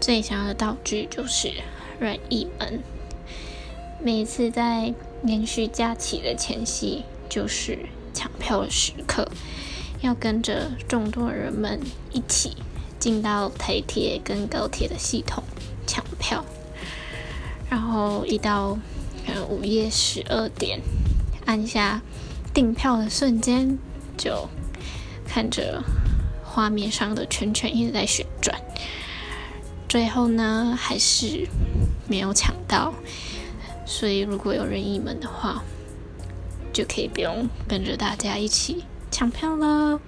最想要的道具就是任意门。每次在连续假期的前夕，就是抢票的时刻，要跟着众多人们一起进到台铁跟高铁的系统抢票，然后一到午夜十二点按下订票的瞬间，就看着画面上的圈圈一直在旋转，最后呢还是没有抢到。所以，如果有任意门的话，就可以不用跟着大家一起抢票了。